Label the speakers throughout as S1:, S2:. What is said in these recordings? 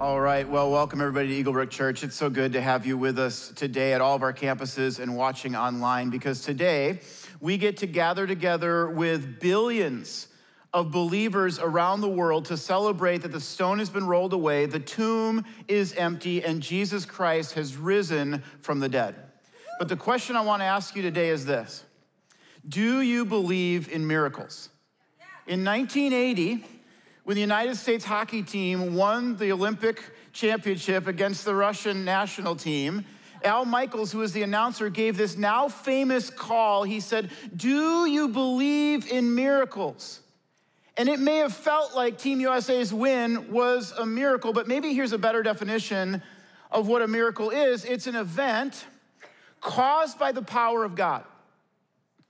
S1: All right, well, welcome everybody to Eaglebrook Church. It's so good to have you with us today at all of our campuses and watching online because today we get to gather together with billions of believers around the world to celebrate that the stone has been rolled away, the tomb is empty, and Jesus Christ has risen from the dead. But the question I want to ask you today is this Do you believe in miracles? In 1980, when the United States hockey team won the Olympic championship against the Russian national team, Al Michaels, who was the announcer, gave this now famous call. He said, Do you believe in miracles? And it may have felt like Team USA's win was a miracle, but maybe here's a better definition of what a miracle is it's an event caused by the power of God.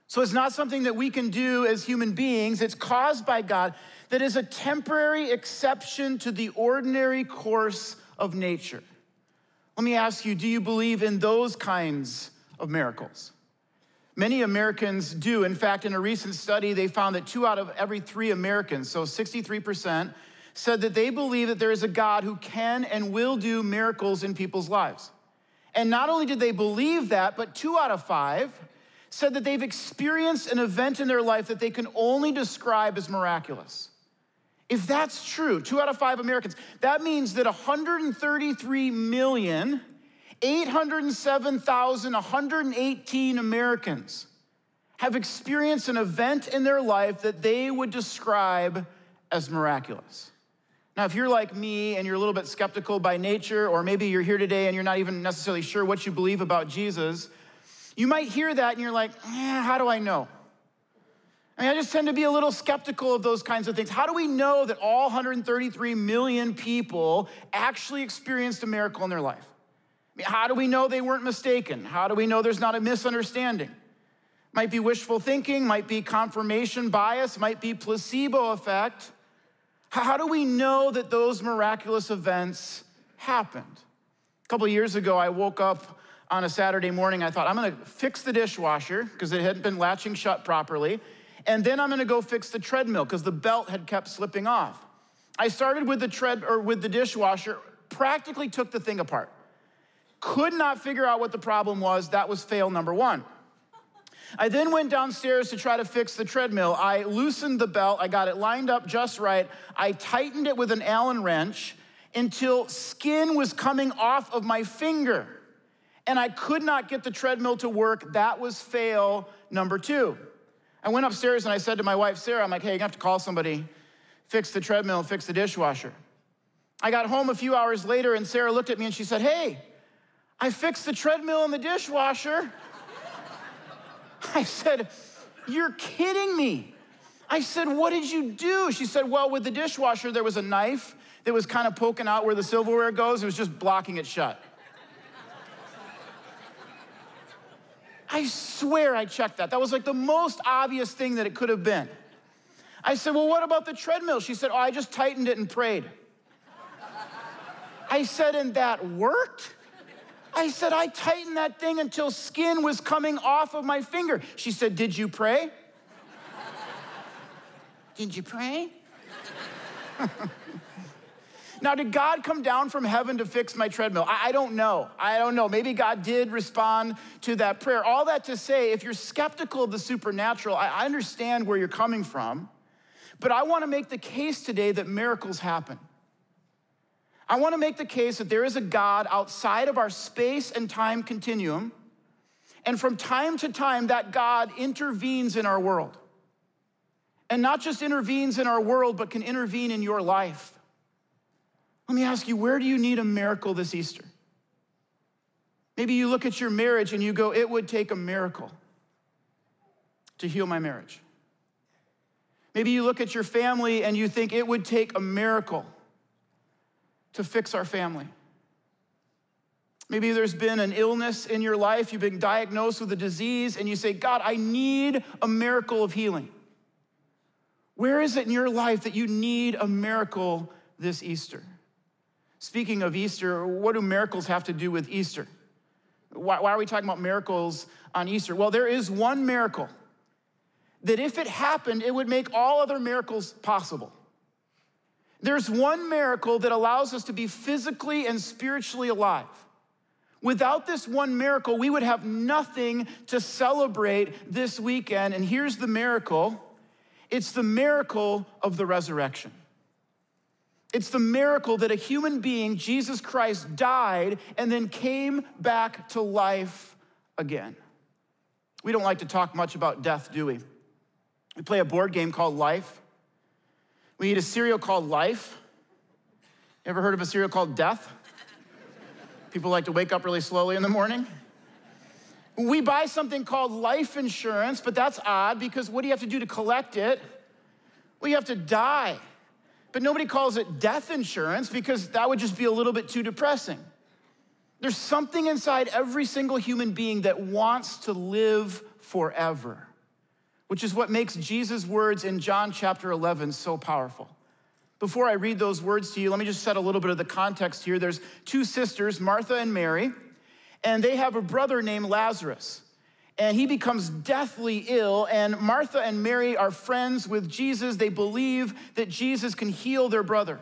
S1: So it's not something that we can do as human beings, it's caused by God that is a temporary exception to the ordinary course of nature. Let me ask you do you believe in those kinds of miracles? Many Americans do. In fact, in a recent study, they found that two out of every three Americans, so 63%, said that they believe that there is a God who can and will do miracles in people's lives. And not only did they believe that, but two out of five said that they've experienced an event in their life that they can only describe as miraculous. If that's true, two out of five Americans, that means that 133 million 807,118 Americans have experienced an event in their life that they would describe as miraculous. Now, if you're like me and you're a little bit skeptical by nature, or maybe you're here today and you're not even necessarily sure what you believe about Jesus, you might hear that and you're like, eh, how do I know? I mean, I just tend to be a little skeptical of those kinds of things. How do we know that all 133 million people actually experienced a miracle in their life? I mean, how do we know they weren't mistaken? How do we know there's not a misunderstanding? Might be wishful thinking, might be confirmation bias, might be placebo effect. How do we know that those miraculous events happened? A couple years ago, I woke up on a Saturday morning. I thought, I'm gonna fix the dishwasher because it hadn't been latching shut properly. And then I'm gonna go fix the treadmill because the belt had kept slipping off. I started with the tread or with the dishwasher, practically took the thing apart. Could not figure out what the problem was. That was fail number one. I then went downstairs to try to fix the treadmill. I loosened the belt, I got it lined up just right. I tightened it with an Allen wrench until skin was coming off of my finger. And I could not get the treadmill to work. That was fail number two. I went upstairs and I said to my wife, Sarah, I'm like, hey, you're gonna have to call somebody, fix the treadmill, fix the dishwasher. I got home a few hours later and Sarah looked at me and she said, hey, I fixed the treadmill and the dishwasher. I said, You're kidding me. I said, What did you do? She said, Well, with the dishwasher, there was a knife that was kind of poking out where the silverware goes. It was just blocking it shut. I swear I checked that. That was like the most obvious thing that it could have been. I said, Well, what about the treadmill? She said, Oh, I just tightened it and prayed. I said, And that worked? I said, I tightened that thing until skin was coming off of my finger. She said, Did you pray? Did you pray? now, did God come down from heaven to fix my treadmill? I, I, don't know. I don't know. Maybe God did respond to that prayer. All that to say, if you're skeptical of the supernatural, I, I understand where you're coming from, but I want to make the case today that miracles happen. I want to make the case that there is a God outside of our space and time continuum. And from time to time, that God intervenes in our world. And not just intervenes in our world, but can intervene in your life. Let me ask you, where do you need a miracle this Easter? Maybe you look at your marriage and you go, it would take a miracle to heal my marriage. Maybe you look at your family and you think it would take a miracle to fix our family. Maybe there's been an illness in your life, you've been diagnosed with a disease, and you say, God, I need a miracle of healing. Where is it in your life that you need a miracle this Easter? Speaking of Easter, what do miracles have to do with Easter? Why, why, are we talking about miracles on Easter? Well, there is one miracle that if it happened, it would make all other miracles possible. There's one miracle that allows us to be physically and spiritually alive. Without this one miracle, we would have nothing to celebrate this weekend. And here's the miracle it's the miracle of the resurrection. It's the miracle that a human being, Jesus Christ, died and then came back to life again. We don't like to talk much about death, do we? We play a board game called Life. We eat a cereal called Life. Ever heard of a cereal called Death? People like to wake up really slowly in the morning. We buy something called life insurance, but that's odd because what do you have to do to collect it? Well, you have to die. But nobody calls it death insurance because that would just be a little bit too depressing. There's something inside every single human being that wants to live forever, which is what makes Jesus' words in John chapter 11 so powerful. Before I read those words to you, let me just set a little bit of the context here. There's two sisters, Martha and Mary, and they have a brother named Lazarus. And he becomes deathly ill, and Martha and Mary are friends with Jesus. They believe that Jesus can heal their brother.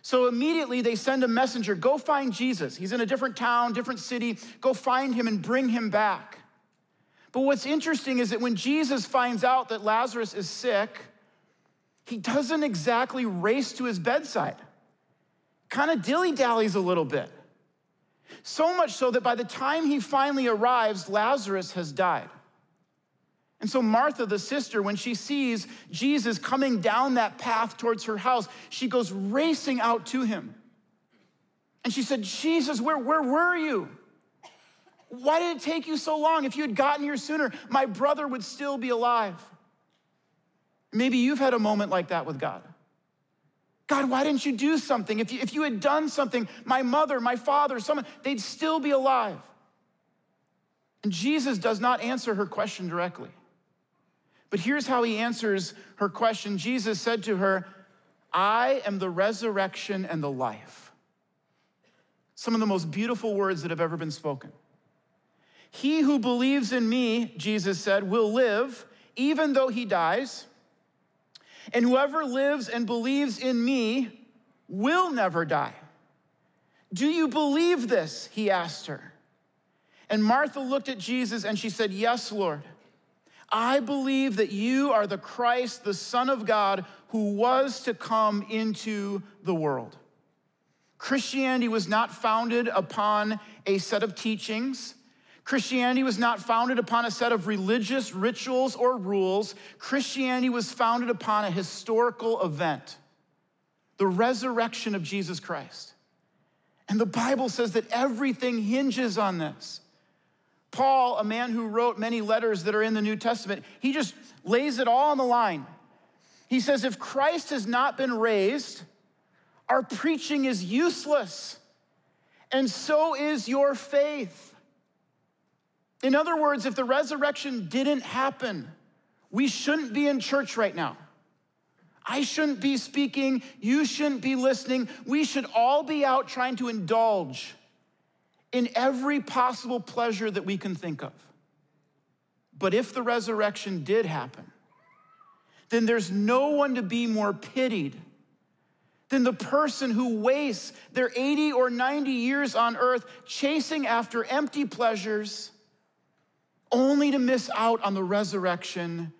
S1: So immediately they send a messenger go find Jesus. He's in a different town, different city. Go find him and bring him back. But what's interesting is that when Jesus finds out that Lazarus is sick, he doesn't exactly race to his bedside, kind of dilly dallies a little bit. So much so that by the time he finally arrives, Lazarus has died. And so, Martha, the sister, when she sees Jesus coming down that path towards her house, she goes racing out to him. And she said, Jesus, where, where were you? Why did it take you so long? If you had gotten here sooner, my brother would still be alive. Maybe you've had a moment like that with God. God, why didn't you do something? If you, if you had done something, my mother, my father, someone, they'd still be alive. And Jesus does not answer her question directly. But here's how he answers her question Jesus said to her, I am the resurrection and the life. Some of the most beautiful words that have ever been spoken. He who believes in me, Jesus said, will live even though he dies. And whoever lives and believes in me will never die. Do you believe this? He asked her. And Martha looked at Jesus and she said, Yes, Lord. I believe that you are the Christ, the Son of God, who was to come into the world. Christianity was not founded upon a set of teachings. Christianity was not founded upon a set of religious rituals or rules. Christianity was founded upon a historical event the resurrection of Jesus Christ. And the Bible says that everything hinges on this. Paul, a man who wrote many letters that are in the New Testament, he just lays it all on the line. He says, If Christ has not been raised, our preaching is useless, and so is your faith. In other words, if the resurrection didn't happen, we shouldn't be in church right now. I shouldn't be speaking. You shouldn't be listening. We should all be out trying to indulge in every possible pleasure that we can think of. But if the resurrection did happen, then there's no one to be more pitied than the person who wastes their 80 or 90 years on earth chasing after empty pleasures only to miss out on the resurrection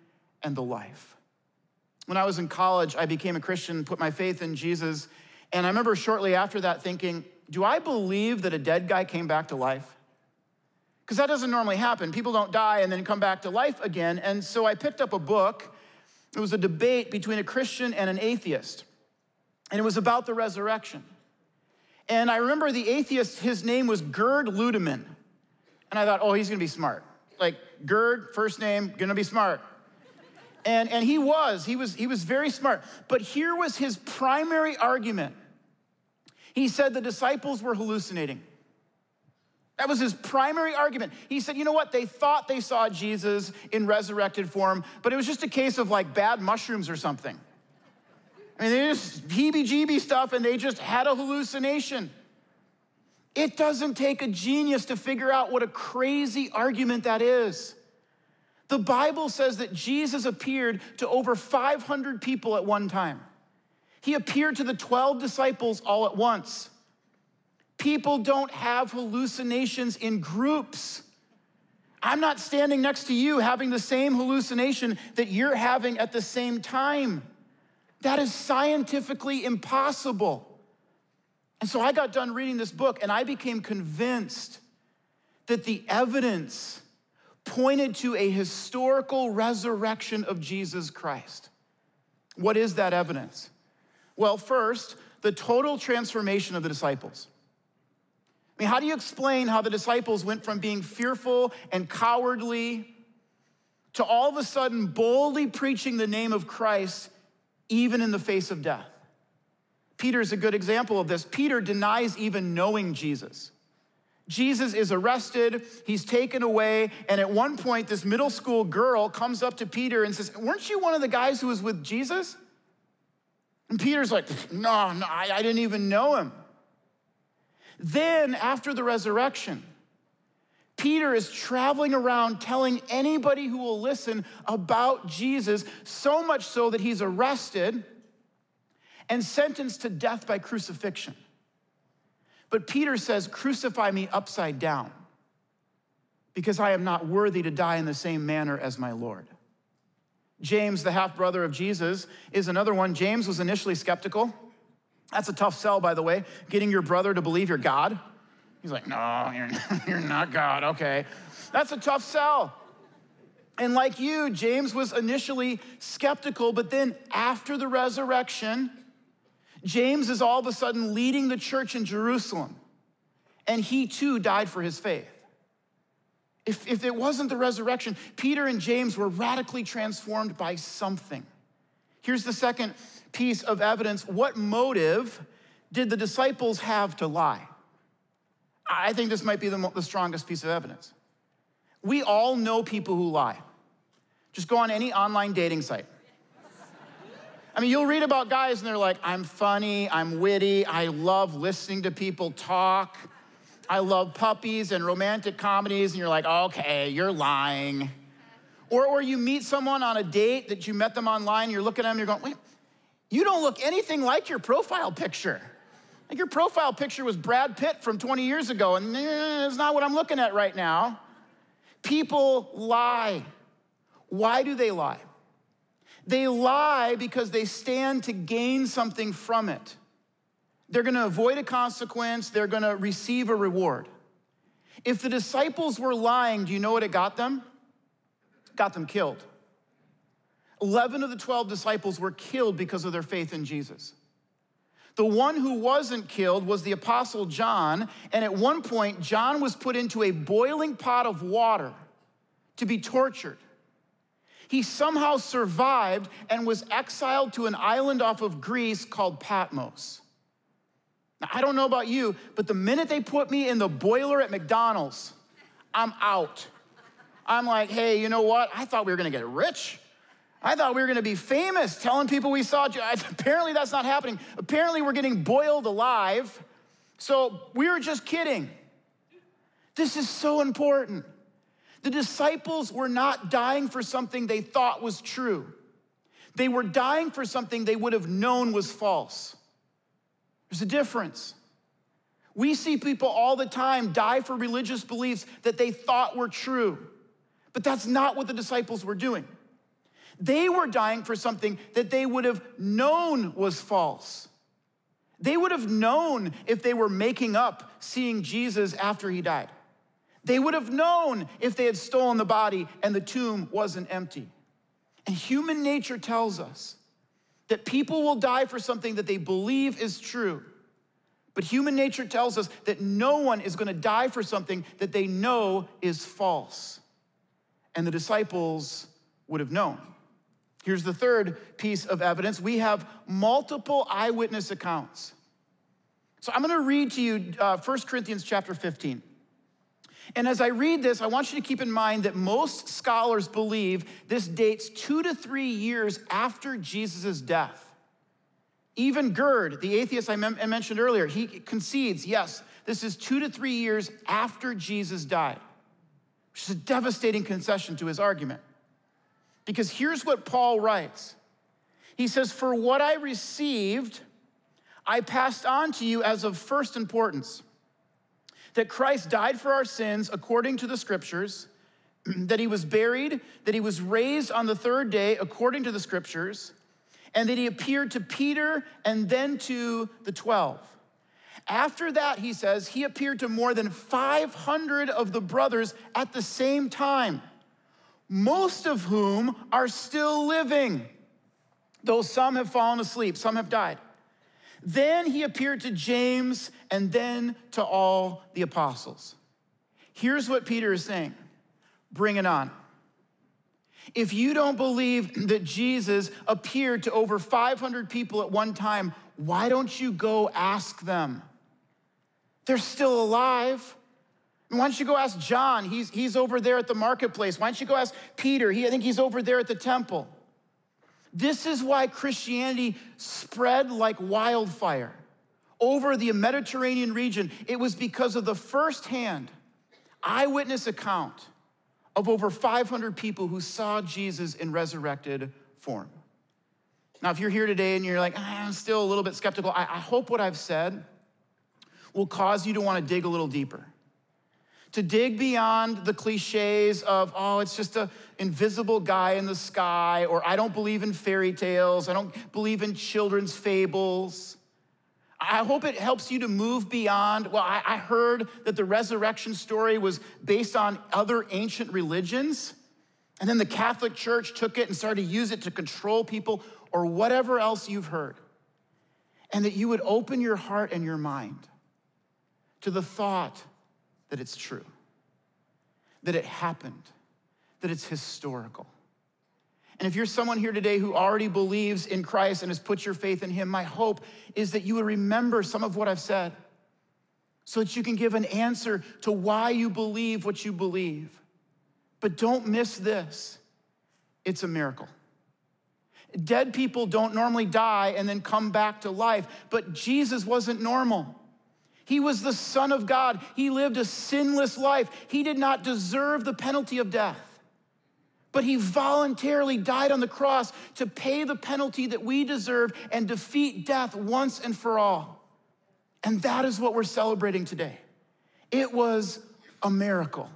S1: and the life. When I was in college, I became a Christian, put my faith in Jesus, and I remember shortly after that thinking, do I believe that a dead guy came back to life? Because that doesn't normally happen. People don't die and then come back to life again. And so I picked up a book. It was a debate between a Christian and an atheist, and it was about the resurrection. And I remember the atheist, his name was Gerd Ludemann. And I thought, oh, he's gonna be smart like Gerd, first name, gonna be smart. And, and he was, he was, he was very smart. But here was his primary argument. He said the disciples were hallucinating. That was his primary argument. He said, you know what? They thought they saw Jesus in resurrected form, but it was just a case of like bad mushrooms or something. I mean, they just heebie jeebie stuff and they just had a hallucination. It doesn't take a genius to figure out what a crazy argument that is. The Bible says that Jesus appeared to over 500 people at one time. He appeared to the 12 disciples all at once. People don't have hallucinations in groups. I'm not standing next to you having the same hallucination that you're having at the same time. That is scientifically impossible. And so I got done reading this book and I became convinced that the evidence pointed to a historical resurrection of Jesus Christ. What is that evidence? Well, first, the total transformation of the disciples. I mean, how do you explain how the disciples went from being fearful and cowardly to all of a sudden boldly preaching the name of Christ, even in the face of death? Peter's a good example of this. Peter denies even knowing Jesus. Jesus is arrested, he's taken away, and at one point, this middle school girl comes up to Peter and says, Weren't you one of the guys who was with Jesus? And Peter's like, No, no, I, I didn't even know him. Then, after the resurrection, Peter is traveling around telling anybody who will listen about Jesus, so much so that he's arrested and sentenced to death by crucifixion. But Peter says, Crucify me upside down, because I am not worthy to die in the same manner as my Lord. James, the half brother of Jesus, is another one. James was initially skeptical. That's a tough sell, by the way, getting your brother to believe you're God. He's like, No, you're, you're not God. Okay. That's a tough sell. And like you, James was initially skeptical, but then after the resurrection, James is all of a sudden leading the church in Jerusalem, and he too died for his faith. If, if it wasn't the resurrection, Peter and James were radically transformed by something. Here's the second piece of evidence what motive did the disciples have to lie? I think this might be the, the strongest piece of evidence. We all know people who lie. Just go on any online dating site. I mean, you'll read about guys and they're like, I'm funny, I'm witty, I love listening to people talk, I love puppies and romantic comedies, and you're like, okay, you're lying. Or, or you meet someone on a date that you met them online, you're looking at them, you're going, wait, you don't look anything like your profile picture. Like your profile picture was Brad Pitt from 20 years ago, and eh, it's not what I'm looking at right now. People lie. Why do they lie? They lie because they stand to gain something from it. They're gonna avoid a consequence, they're gonna receive a reward. If the disciples were lying, do you know what it got them? Got them killed. 11 of the 12 disciples were killed because of their faith in Jesus. The one who wasn't killed was the Apostle John, and at one point, John was put into a boiling pot of water to be tortured he somehow survived and was exiled to an island off of Greece called Patmos. Now, I don't know about you, but the minute they put me in the boiler at McDonald's, I'm out. I'm like, hey, you know what? I thought we were gonna get rich. I thought we were gonna be famous telling people we saw. Apparently, that's not happening. Apparently, we're getting boiled alive. So we were just kidding. This is so important. The disciples were not dying for something they thought was true. They were dying for something they would have known was false. There's a difference. We see people all the time die for religious beliefs that they thought were true, but that's not what the disciples were doing. They were dying for something that they would have known was false. They would have known if they were making up seeing Jesus after he died. They would have known if they had stolen the body and the tomb wasn't empty. And human nature tells us that people will die for something that they believe is true. But human nature tells us that no one is going to die for something that they know is false. And the disciples would have known. Here's the third piece of evidence we have multiple eyewitness accounts. So I'm going to read to you uh, 1 Corinthians chapter 15. And as I read this, I want you to keep in mind that most scholars believe this dates two to three years after Jesus' death. Even Gerd, the atheist I mentioned earlier, he concedes yes, this is two to three years after Jesus died, which is a devastating concession to his argument. Because here's what Paul writes He says, For what I received, I passed on to you as of first importance that Christ died for our sins according to the scriptures, that he was buried, that he was raised on the third day according to the scriptures, and that he appeared to Peter and then to the 12. After that, he says, he appeared to more than 500 of the brothers at the same time, most of whom are still living, though some have fallen asleep, some have died. Then he appeared to James and then to all the apostles. Here's what Peter is saying bring it on. If you don't believe that Jesus appeared to over 500 people at one time, why don't you go ask them? They're still alive. Why don't you go ask John? He's, he's over there at the marketplace. Why don't you go ask Peter? He, I think he's over there at the temple. This is why Christianity spread like wildfire over the Mediterranean region. It was because of the firsthand eyewitness account of over 500 people who saw Jesus in resurrected form. Now, if you're here today and you're like, ah, I'm still a little bit skeptical, I, I hope what I've said will cause you to want to dig a little deeper to dig beyond the cliches of, oh, it's just an invisible guy in the sky, or I don't believe in fairy tales, I don't believe in children's fables. I hope it helps you to move beyond. Well, I, I heard that the resurrection story was based on other ancient religions, and then the Catholic Church took it and started to use it to control people, or whatever else you've heard. And that you would open your heart and your mind to the thought that it's true, that it happened, that it's historical. And if you're someone here today who already believes in Christ and has put your faith in Him, my hope is that you would remember some of what I've said so that you can give an answer to why you believe what you believe. But don't miss this it's a miracle. Dead people don't normally die and then come back to life, but Jesus wasn't normal. He was the Son of God. He lived a sinless life. He did not deserve the penalty of death. But he voluntarily died on the cross to pay the penalty that we deserve and defeat death once and for all. And that is what we're celebrating today. It was a miracle.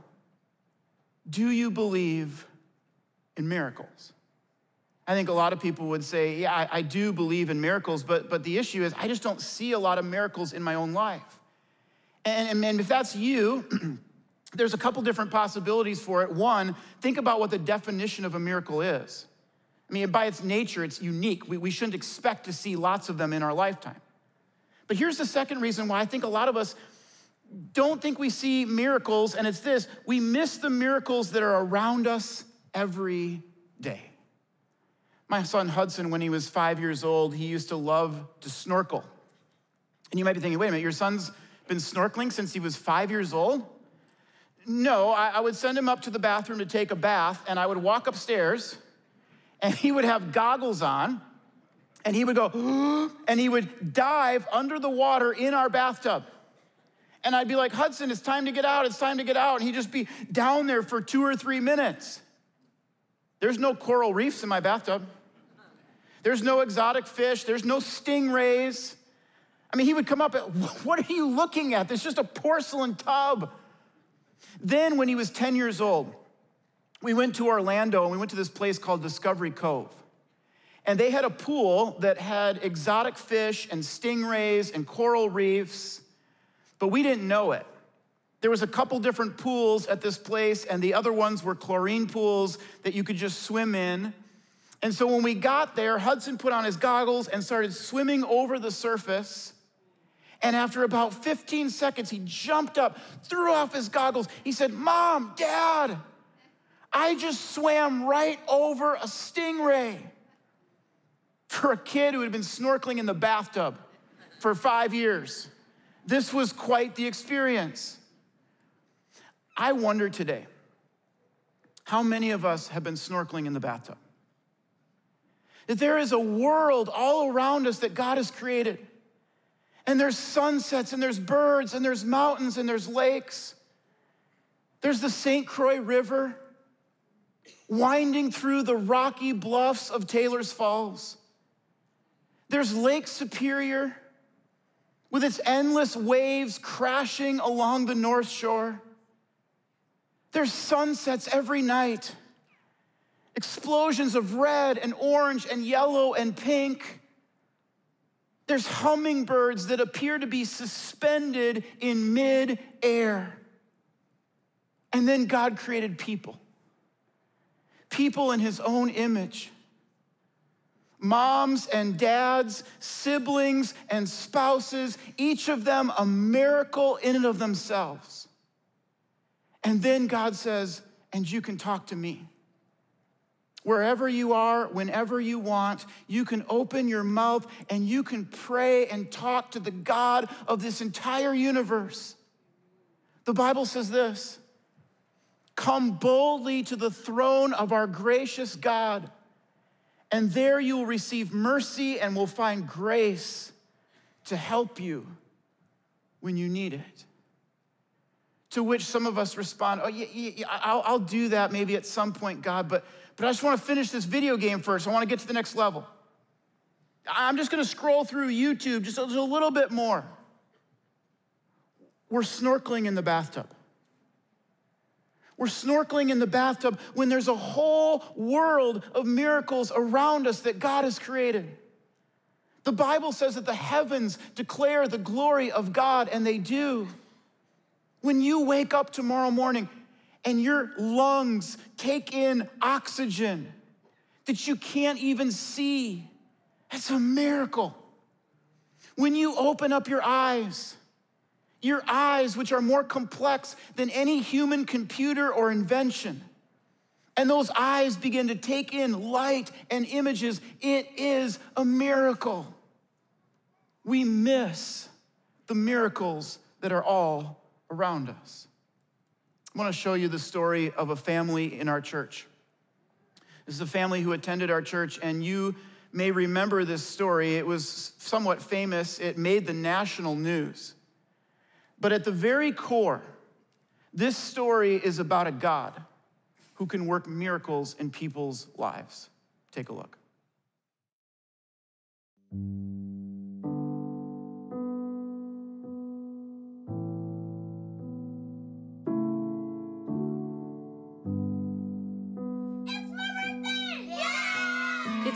S1: Do you believe in miracles? I think a lot of people would say, Yeah, I, I, do believe in miracles, but, but the issue is I just don't see a lot of miracles in my own life. And, and if that's you, there's a couple different possibilities for it. One, think about what the definition of a miracle is. I mean, by its nature, it's unique. We, we shouldn't expect to see lots of them in our lifetime. But here's the second reason why I think a lot of us don't think we see miracles, and it's this we miss the miracles that are around us every day. My son Hudson, when he was five years old, he used to love to snorkel. And you might be thinking, wait a minute, your son's been snorkeling since he was five years old? No, I, I would send him up to the bathroom to take a bath, and I would walk upstairs, and he would have goggles on, and he would go, and he would dive under the water in our bathtub. And I'd be like, Hudson, it's time to get out, it's time to get out. And he'd just be down there for two or three minutes. There's no coral reefs in my bathtub. There's no exotic fish, there's no stingrays. I mean, he would come up, what are you looking at? There's just a porcelain tub. Then, when he was 10 years old, we went to Orlando and we went to this place called Discovery Cove. And they had a pool that had exotic fish and stingrays and coral reefs, but we didn't know it. There was a couple different pools at this place, and the other ones were chlorine pools that you could just swim in. And so when we got there, Hudson put on his goggles and started swimming over the surface. And after about 15 seconds, he jumped up, threw off his goggles. He said, Mom, Dad, I just swam right over a stingray. For a kid who had been snorkeling in the bathtub for five years, this was quite the experience. I wonder today how many of us have been snorkeling in the bathtub? That there is a world all around us that God has created and there's sunsets, and there's birds, and there's mountains, and there's lakes. There's the St. Croix River winding through the rocky bluffs of Taylor's Falls. There's Lake Superior with its endless waves crashing along the North Shore. There's sunsets every night, explosions of red and orange and yellow and pink. There's hummingbirds that appear to be suspended in mid air. And then God created people, people in his own image. Moms and dads, siblings and spouses, each of them a miracle in and of themselves. And then God says, and you can talk to me. Wherever you are, whenever you want, you can open your mouth and you can pray and talk to the God of this entire universe. The Bible says this Come boldly to the throne of our gracious God, and there you will receive mercy and will find grace to help you when you need it. To which some of us respond, Oh, yeah, yeah, I'll, I'll do that maybe at some point, God, but, but I just want to finish this video game first. I want to get to the next level. I'm just going to scroll through YouTube just a, just a little bit more. We're snorkeling in the bathtub. We're snorkeling in the bathtub when there's a whole world of miracles around us that God has created. The Bible says that the heavens declare the glory of God, and they do. When you wake up tomorrow morning and your lungs take in oxygen that you can't even see, that's a miracle. When you open up your eyes, your eyes, which are more complex than any human computer or invention, and those eyes begin to take in light and images, it is a miracle. We miss the miracles that are all around us. I want to show you the story of a family in our church. This is a family who attended our church, and you may remember this story. It was somewhat famous, it made the national news. But at the very core, this story is about a God who can work miracles in people's lives. Take a look.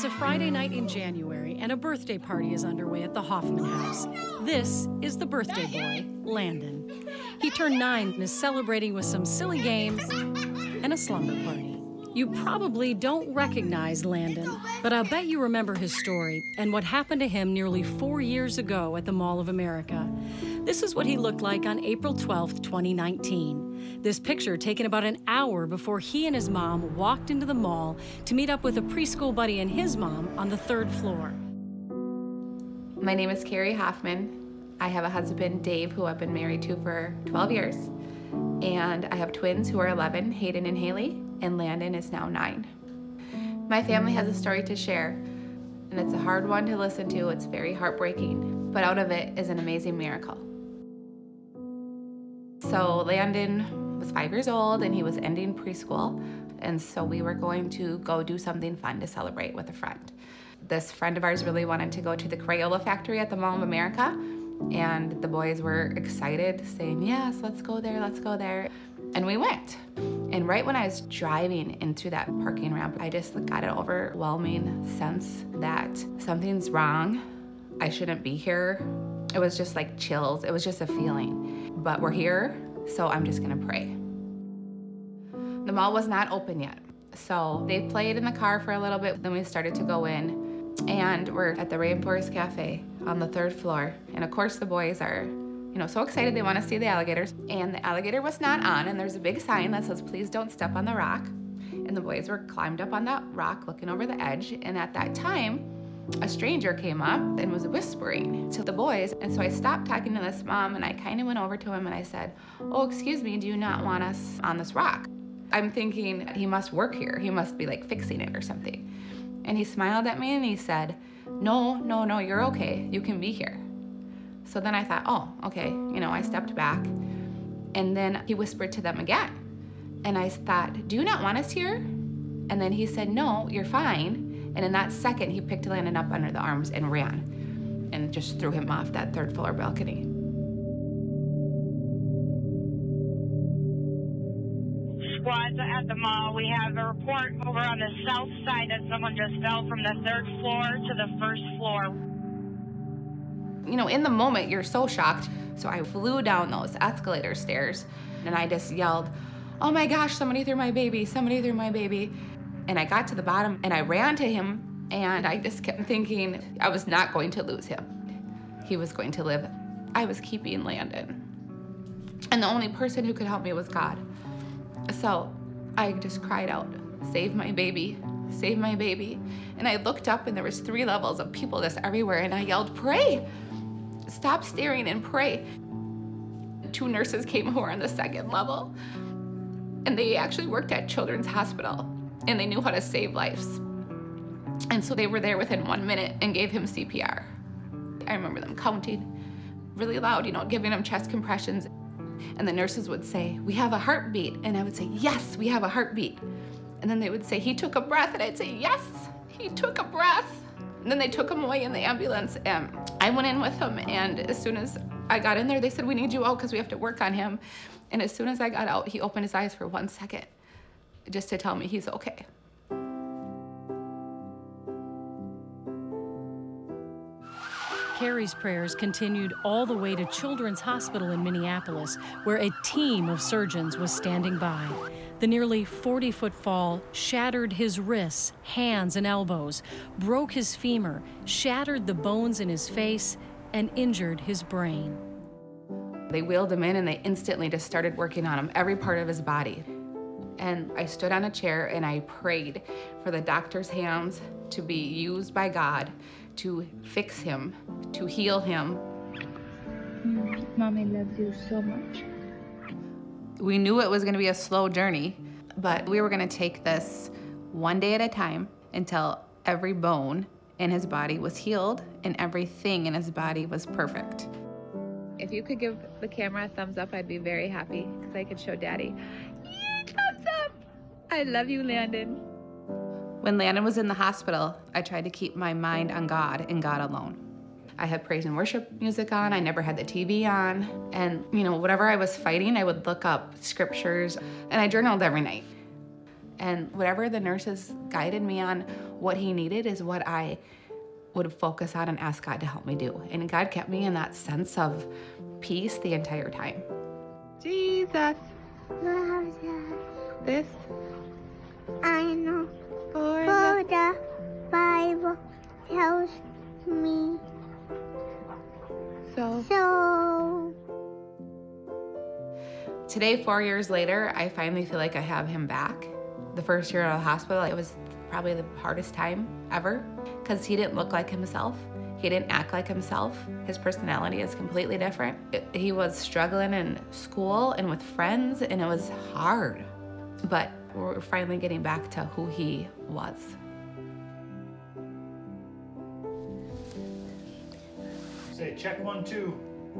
S2: A Friday night in January, and a birthday party is underway at the Hoffman House. This is the birthday boy, Landon. He turned nine and is celebrating with some silly games and a slumber party. You probably don't recognize Landon, but I'll bet you remember his story and what happened to him nearly four years ago at the Mall of America. This is what he looked like on April 12, 2019. This picture taken about an hour before he and his mom walked into the mall to meet up with a preschool buddy and his mom on the third floor.
S3: My name is Carrie Hoffman. I have a husband, Dave, who I've been married to for 12 years. And I have twins who are 11, Hayden and Haley, and Landon is now nine. My family has a story to share, and it's a hard one to listen to. It's very heartbreaking, but out of it is an amazing miracle. So, Landon was five years old and he was ending preschool, and so we were going to go do something fun to celebrate with a friend. This friend of ours really wanted to go to the Crayola factory at the Mall of America, and the boys were excited, saying, Yes, let's go there, let's go there. And we went. And right when I was driving into that parking ramp, I just got an overwhelming sense that something's wrong. I shouldn't be here. It was just like chills. It was just a feeling. But we're here, so I'm just gonna pray. The mall was not open yet. So they played in the car for a little bit. Then we started to go in, and we're at the Rainforest Cafe on the third floor. And of course, the boys are, you know, so excited they want to see the alligators. And the alligator was not on, and there's a big sign that says, "Please don't step on the rock." And the boys were climbed up on that rock, looking over the edge. And at that time, a stranger came up and was whispering to the boys. And so I stopped talking to this mom and I kind of went over to him and I said, Oh, excuse me, do you not want us on this rock? I'm thinking he must work here. He must be like fixing it or something. And he smiled at me and he said, No, no, no, you're okay. You can be here. So then I thought, Oh, okay. You know, I stepped back. And then he whispered to them again. And I thought, Do you not want us here? And then he said, No, you're fine And in that second, he picked Landon up under the arms and ran and just threw him off that third floor balcony.
S4: Squads at the mall. We have a report over on the south side that someone just fell from the third floor to the first floor.
S3: You know, in the moment, you're so shocked. So I flew down those escalator stairs and I just yelled, Oh my gosh, somebody threw my baby, somebody threw my baby. And I got to the bottom and I ran to him and I just kept thinking I was not going to lose him. He was going to live. I was keeping Landon. And the only person who could help me was God. So I just cried out, Save my baby, save my baby. And I looked up and there was three levels of people just everywhere and I yelled, Pray! Stop staring and pray. Two nurses came who were on the second level and they actually worked at Children's Hospital and they knew how to save lives. And so they were there within one minute and gave him CPR. I remember them counting really loud, you know, giving him chest compressions. And the nurses would say, We have a heartbeat. And I would say, Yes, we have a heartbeat. And then they would say, He took a breath. And I'd say, Yes, he took a breath. And then they took him away in the ambulance. And I went in with him. And as soon as I got in there, they said, We need you out because we have to work on him. And as soon as I got out, he opened his eyes for one second just to tell me he's okay.
S2: Carrie's prayers continued all the way to Children's Hospital in Minneapolis, where a team of surgeons was standing by. The nearly 40 foot fall shattered his wrists, hands, and elbows, broke his femur, shattered the bones in his face, and injured his brain.
S3: They wheeled him in and they instantly just started working on him, every part of his body. And I stood on a chair and I prayed for the doctor's hands to be used by God to fix him, to heal him.
S5: Mommy loves you so much.
S3: We knew it was going to be a slow journey, but we were going to take this one day at a time until every bone in his body was healed and everything in his body was perfect. If you could give the camera a thumbs up, I'd be very happy because I could show Daddy. Yeah, thumbs up! I love you, Landon. When Landon was in the hospital, I tried to keep my mind on God and God alone. I had praise and worship music on. I never had the TV on. And, you know, whatever I was fighting, I would look up scriptures and I journaled every night. And whatever the nurses guided me on what he needed is what I would focus on and ask God to help me do. And God kept me in that sense of peace the entire time. Jesus. This.
S5: I know.
S3: For
S5: For the Bible tells me
S3: so.
S5: so.
S3: Today, four years later, I finally feel like I have him back. The first year out of the hospital, it was probably the hardest time ever because he didn't look like himself. He didn't act like himself. His personality is completely different. It- he was struggling in school and with friends, and it was hard. But we're finally getting back to who he was.
S6: Say check one, two.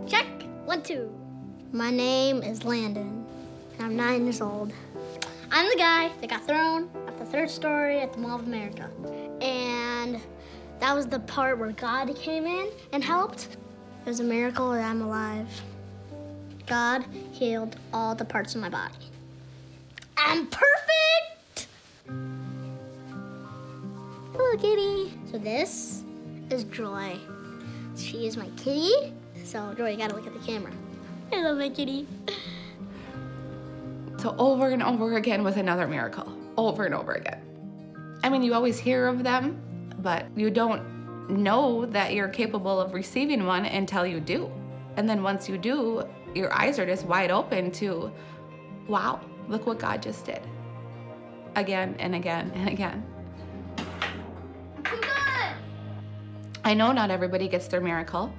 S5: Check. One, two. My name is Landon, and I'm nine years old. I'm the guy that got thrown off the third story at the Mall of America. And that was the part where God came in and helped. It was a miracle that I'm alive. God healed all the parts of my body. I'm perfect! Hello, kitty. So this is Joy. She is my kitty. So, Joy, you gotta look at the camera. I love my kitty.
S3: So over and over again was another miracle, over and over again. I mean, you always hear of them, but you don't know that you're capable of receiving one until you do. And then once you do, your eyes are just wide open to, wow, look what God just did. Again and again and again. I know not everybody gets their miracle.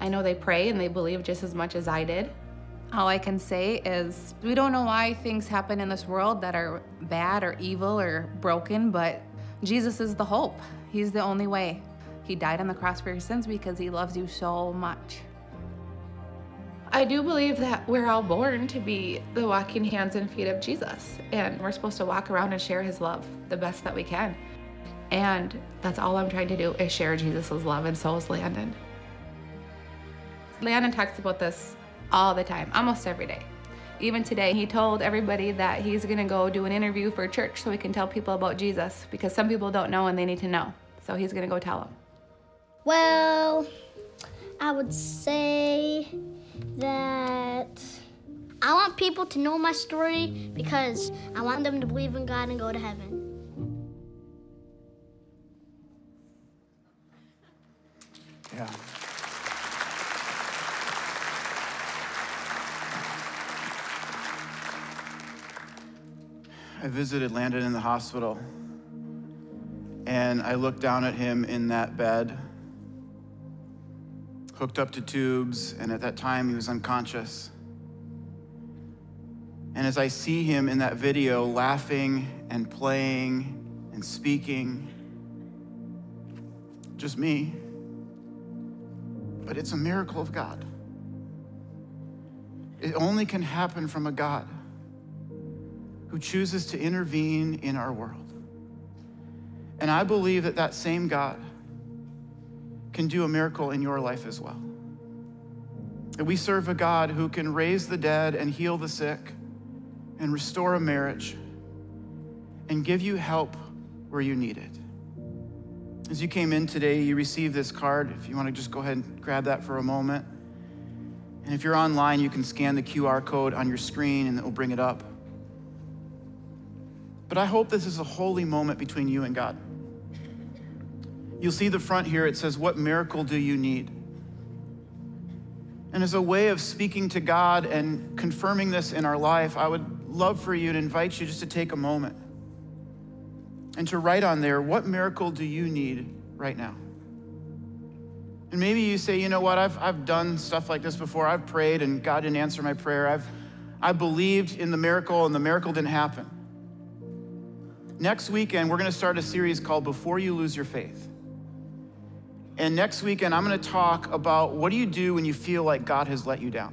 S3: I know they pray and they believe just as much as I did. All I can say is we don't know why things happen in this world that are bad or evil or broken, but Jesus is the hope. He's the only way. He died on the cross for your sins because he loves you so much. I do believe that we're all born to be the walking hands and feet of Jesus, and we're supposed to walk around and share his love the best that we can. And that's all I'm trying to do is share Jesus' love, and so is Landon. Landon talks about this all the time, almost every day. Even today, he told everybody that he's gonna go do an interview for church so he can tell people about Jesus because some people don't know and they need to know. So he's gonna go tell them.
S5: Well, I would say that I want people to know my story because I want them to believe in God and go to heaven.
S1: Yeah. I visited Landon in the hospital and I looked down at him in that bed, hooked up to tubes, and at that time he was unconscious. And as I see him in that video laughing and playing and speaking, just me, but it's a miracle of God. It only can happen from a God who chooses to intervene in our world. And I believe that that same God can do a miracle in your life as well. That we serve a God who can raise the dead and heal the sick and restore a marriage and give you help where you need it. As you came in today, you received this card. If you want to just go ahead and grab that for a moment. And if you're online, you can scan the QR code on your screen and it will bring it up. But I hope this is a holy moment between you and God. You'll see the front here, it says, What miracle do you need? And as a way of speaking to God and confirming this in our life, I would love for you to invite you just to take a moment and to write on there, What miracle do you need right now? And maybe you say, you know what, I've, I've done stuff like this before. I've prayed and God didn't answer my prayer. I've, I believed in the miracle and the miracle didn't happen. Next weekend, we're going to start a series called Before You Lose Your Faith. And next weekend, I'm going to talk about what do you do when you feel like God has let you down?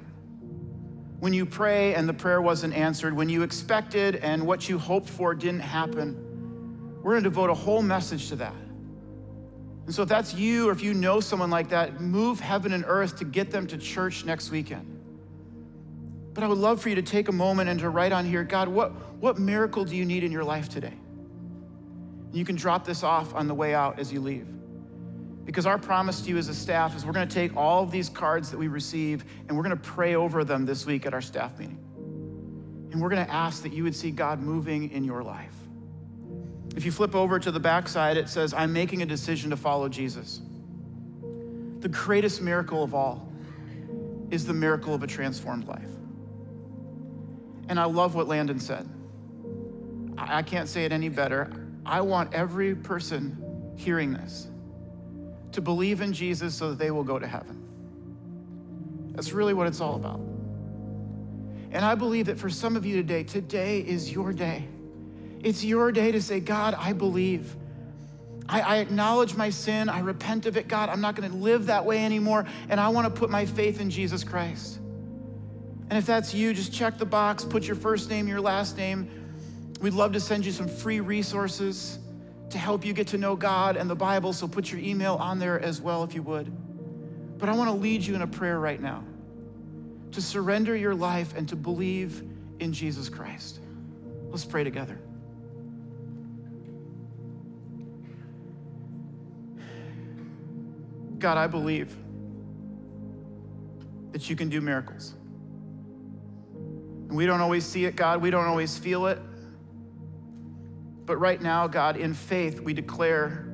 S1: When you pray and the prayer wasn't answered, when you expected and what you hoped for didn't happen. We're going to devote a whole message to that. And so, if that's you or if you know someone like that, move heaven and earth to get them to church next weekend. But I would love for you to take a moment and to write on here God, what, what miracle do you need in your life today? And You can drop this off on the way out as you leave. Because our promise to you as a staff is we're going to take all of these cards that we receive and we're going to pray over them this week at our staff meeting. And we're going to ask that you would see God moving in your life. If you flip over to the backside, it says, I'm making a decision to follow Jesus. The greatest miracle of all is the miracle of a transformed life. And I love what Landon said. I can't say it any better. I want every person hearing this to believe in Jesus so that they will go to heaven. That's really what it's all about. And I believe that for some of you today, today is your day. It's your day to say, God, I believe. I, I acknowledge my sin. I repent of it. God, I'm not going to live that way anymore. And I want to put my faith in Jesus Christ. And if that's you, just check the box, put your first name, your last name, We'd love to send you some free resources to help you get to know God and the Bible, so put your email on there as well if you would. But I want to lead you in a prayer right now to surrender your life and to believe in Jesus Christ. Let's pray together. God, I believe that you can do miracles. And we don't always see it, God. We don't always feel it. But right now, God, in faith, we declare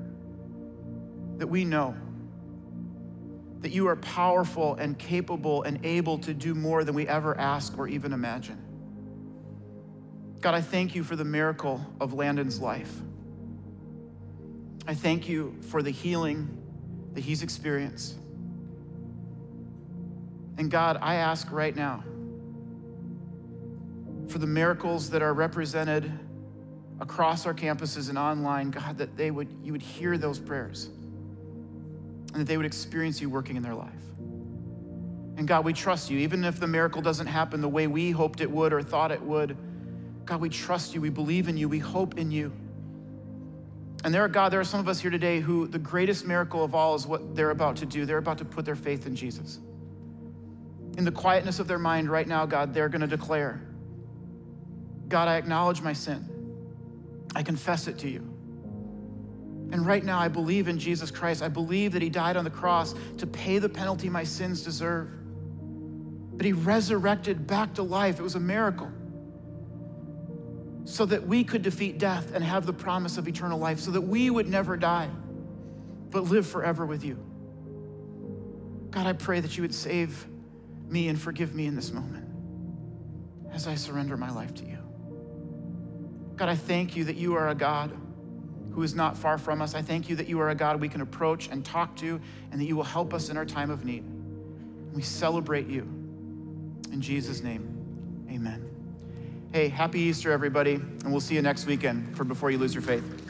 S1: that we know that you are powerful and capable and able to do more than we ever ask or even imagine. God, I thank you for the miracle of Landon's life. I thank you for the healing that he's experienced. And God, I ask right now for the miracles that are represented across our campuses and online, God, that they would, you would hear those prayers and that they would experience you working in their life. And God, we trust you. Even if the miracle doesn't happen the way we hoped it would or thought it would, God, we trust you. We believe in you. We hope in you. And there, are, God, there are some of us here today who the greatest miracle of all is what they're about to do. They're about to put their faith in Jesus. In the quietness of their mind right now, God, they're going to declare God, I acknowledge my sin. I confess it to you. And right now, I believe in Jesus Christ. I believe that He died on the cross to pay the penalty my sins deserve. But He resurrected back to life. It was a miracle so that we could defeat death and have the promise of eternal life, so that we would never die, but live forever with you. God, I pray that you would save me and forgive me in this moment as I surrender my life to you. God, I thank you that you are a God who is not far from us. I thank you that you are a God we can approach and talk to, and that you will help us in our time of need. We celebrate you. In Jesus' name, amen. Hey, happy Easter, everybody, and we'll see you next weekend for Before You Lose Your Faith.